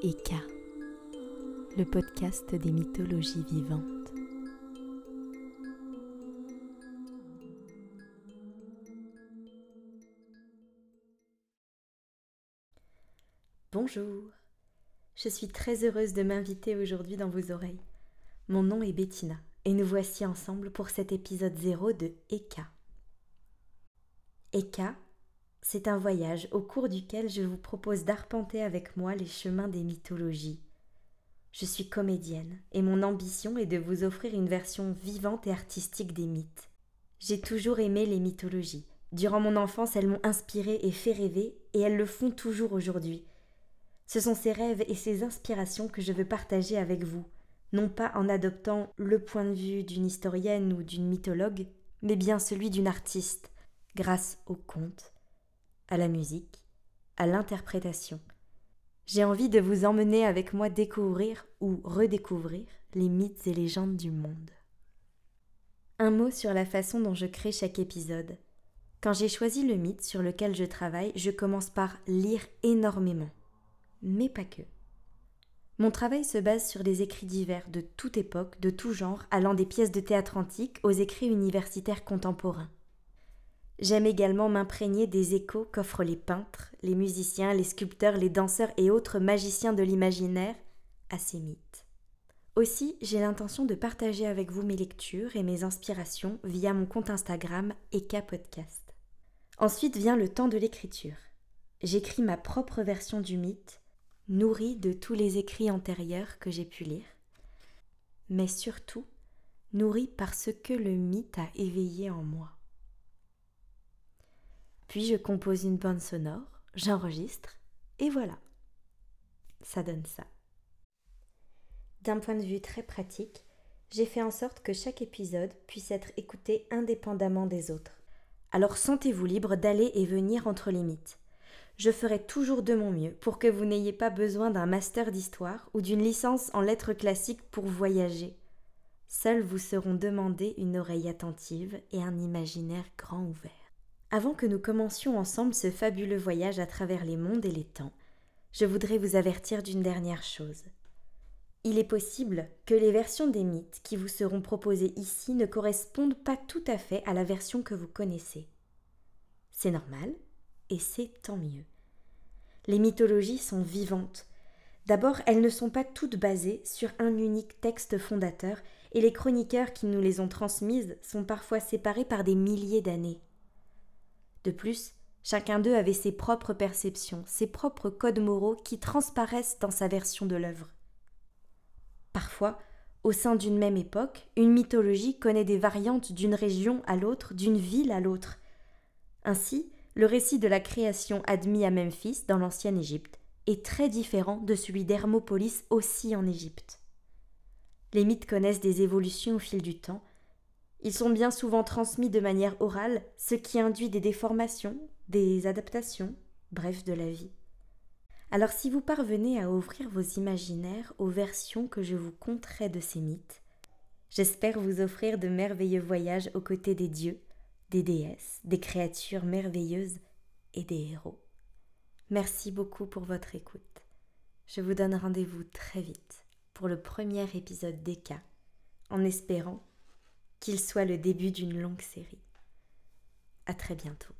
Eka, le podcast des mythologies vivantes. Bonjour, je suis très heureuse de m'inviter aujourd'hui dans vos oreilles. Mon nom est Bettina et nous voici ensemble pour cet épisode 0 de Eka. Eka, c'est un voyage au cours duquel je vous propose d'arpenter avec moi les chemins des mythologies. Je suis comédienne et mon ambition est de vous offrir une version vivante et artistique des mythes. J'ai toujours aimé les mythologies. Durant mon enfance, elles m'ont inspirée et fait rêver, et elles le font toujours aujourd'hui. Ce sont ces rêves et ces inspirations que je veux partager avec vous, non pas en adoptant le point de vue d'une historienne ou d'une mythologue, mais bien celui d'une artiste, grâce aux contes, à la musique, à l'interprétation. J'ai envie de vous emmener avec moi découvrir ou redécouvrir les mythes et légendes du monde. Un mot sur la façon dont je crée chaque épisode. Quand j'ai choisi le mythe sur lequel je travaille, je commence par lire énormément. Mais pas que. Mon travail se base sur des écrits divers de toute époque, de tout genre, allant des pièces de théâtre antique aux écrits universitaires contemporains. J'aime également m'imprégner des échos qu'offrent les peintres, les musiciens, les sculpteurs, les danseurs et autres magiciens de l'imaginaire à ces mythes. Aussi, j'ai l'intention de partager avec vous mes lectures et mes inspirations via mon compte Instagram Eka Podcast. Ensuite vient le temps de l'écriture. J'écris ma propre version du mythe, nourrie de tous les écrits antérieurs que j'ai pu lire, mais surtout nourrie par ce que le mythe a éveillé en moi. Puis je compose une bande sonore, j'enregistre, et voilà. Ça donne ça. D'un point de vue très pratique, j'ai fait en sorte que chaque épisode puisse être écouté indépendamment des autres. Alors sentez-vous libre d'aller et venir entre les mythes. Je ferai toujours de mon mieux pour que vous n'ayez pas besoin d'un master d'histoire ou d'une licence en lettres classiques pour voyager. Seuls vous seront demandés une oreille attentive et un imaginaire grand ouvert. Avant que nous commencions ensemble ce fabuleux voyage à travers les mondes et les temps, je voudrais vous avertir d'une dernière chose. Il est possible que les versions des mythes qui vous seront proposées ici ne correspondent pas tout à fait à la version que vous connaissez. C'est normal, et c'est tant mieux. Les mythologies sont vivantes. D'abord, elles ne sont pas toutes basées sur un unique texte fondateur, et les chroniqueurs qui nous les ont transmises sont parfois séparés par des milliers d'années. De plus, chacun d'eux avait ses propres perceptions, ses propres codes moraux qui transparaissent dans sa version de l'œuvre. Parfois, au sein d'une même époque, une mythologie connaît des variantes d'une région à l'autre, d'une ville à l'autre. Ainsi, le récit de la création admis à Memphis, dans l'ancienne Égypte, est très différent de celui d'Hermopolis aussi en Égypte. Les mythes connaissent des évolutions au fil du temps, ils sont bien souvent transmis de manière orale, ce qui induit des déformations, des adaptations, bref de la vie. Alors si vous parvenez à ouvrir vos imaginaires aux versions que je vous conterai de ces mythes, j'espère vous offrir de merveilleux voyages aux côtés des dieux, des déesses, des créatures merveilleuses et des héros. Merci beaucoup pour votre écoute. Je vous donne rendez-vous très vite pour le premier épisode d'Eka, en espérant qu'il soit le début d'une longue série. À très bientôt.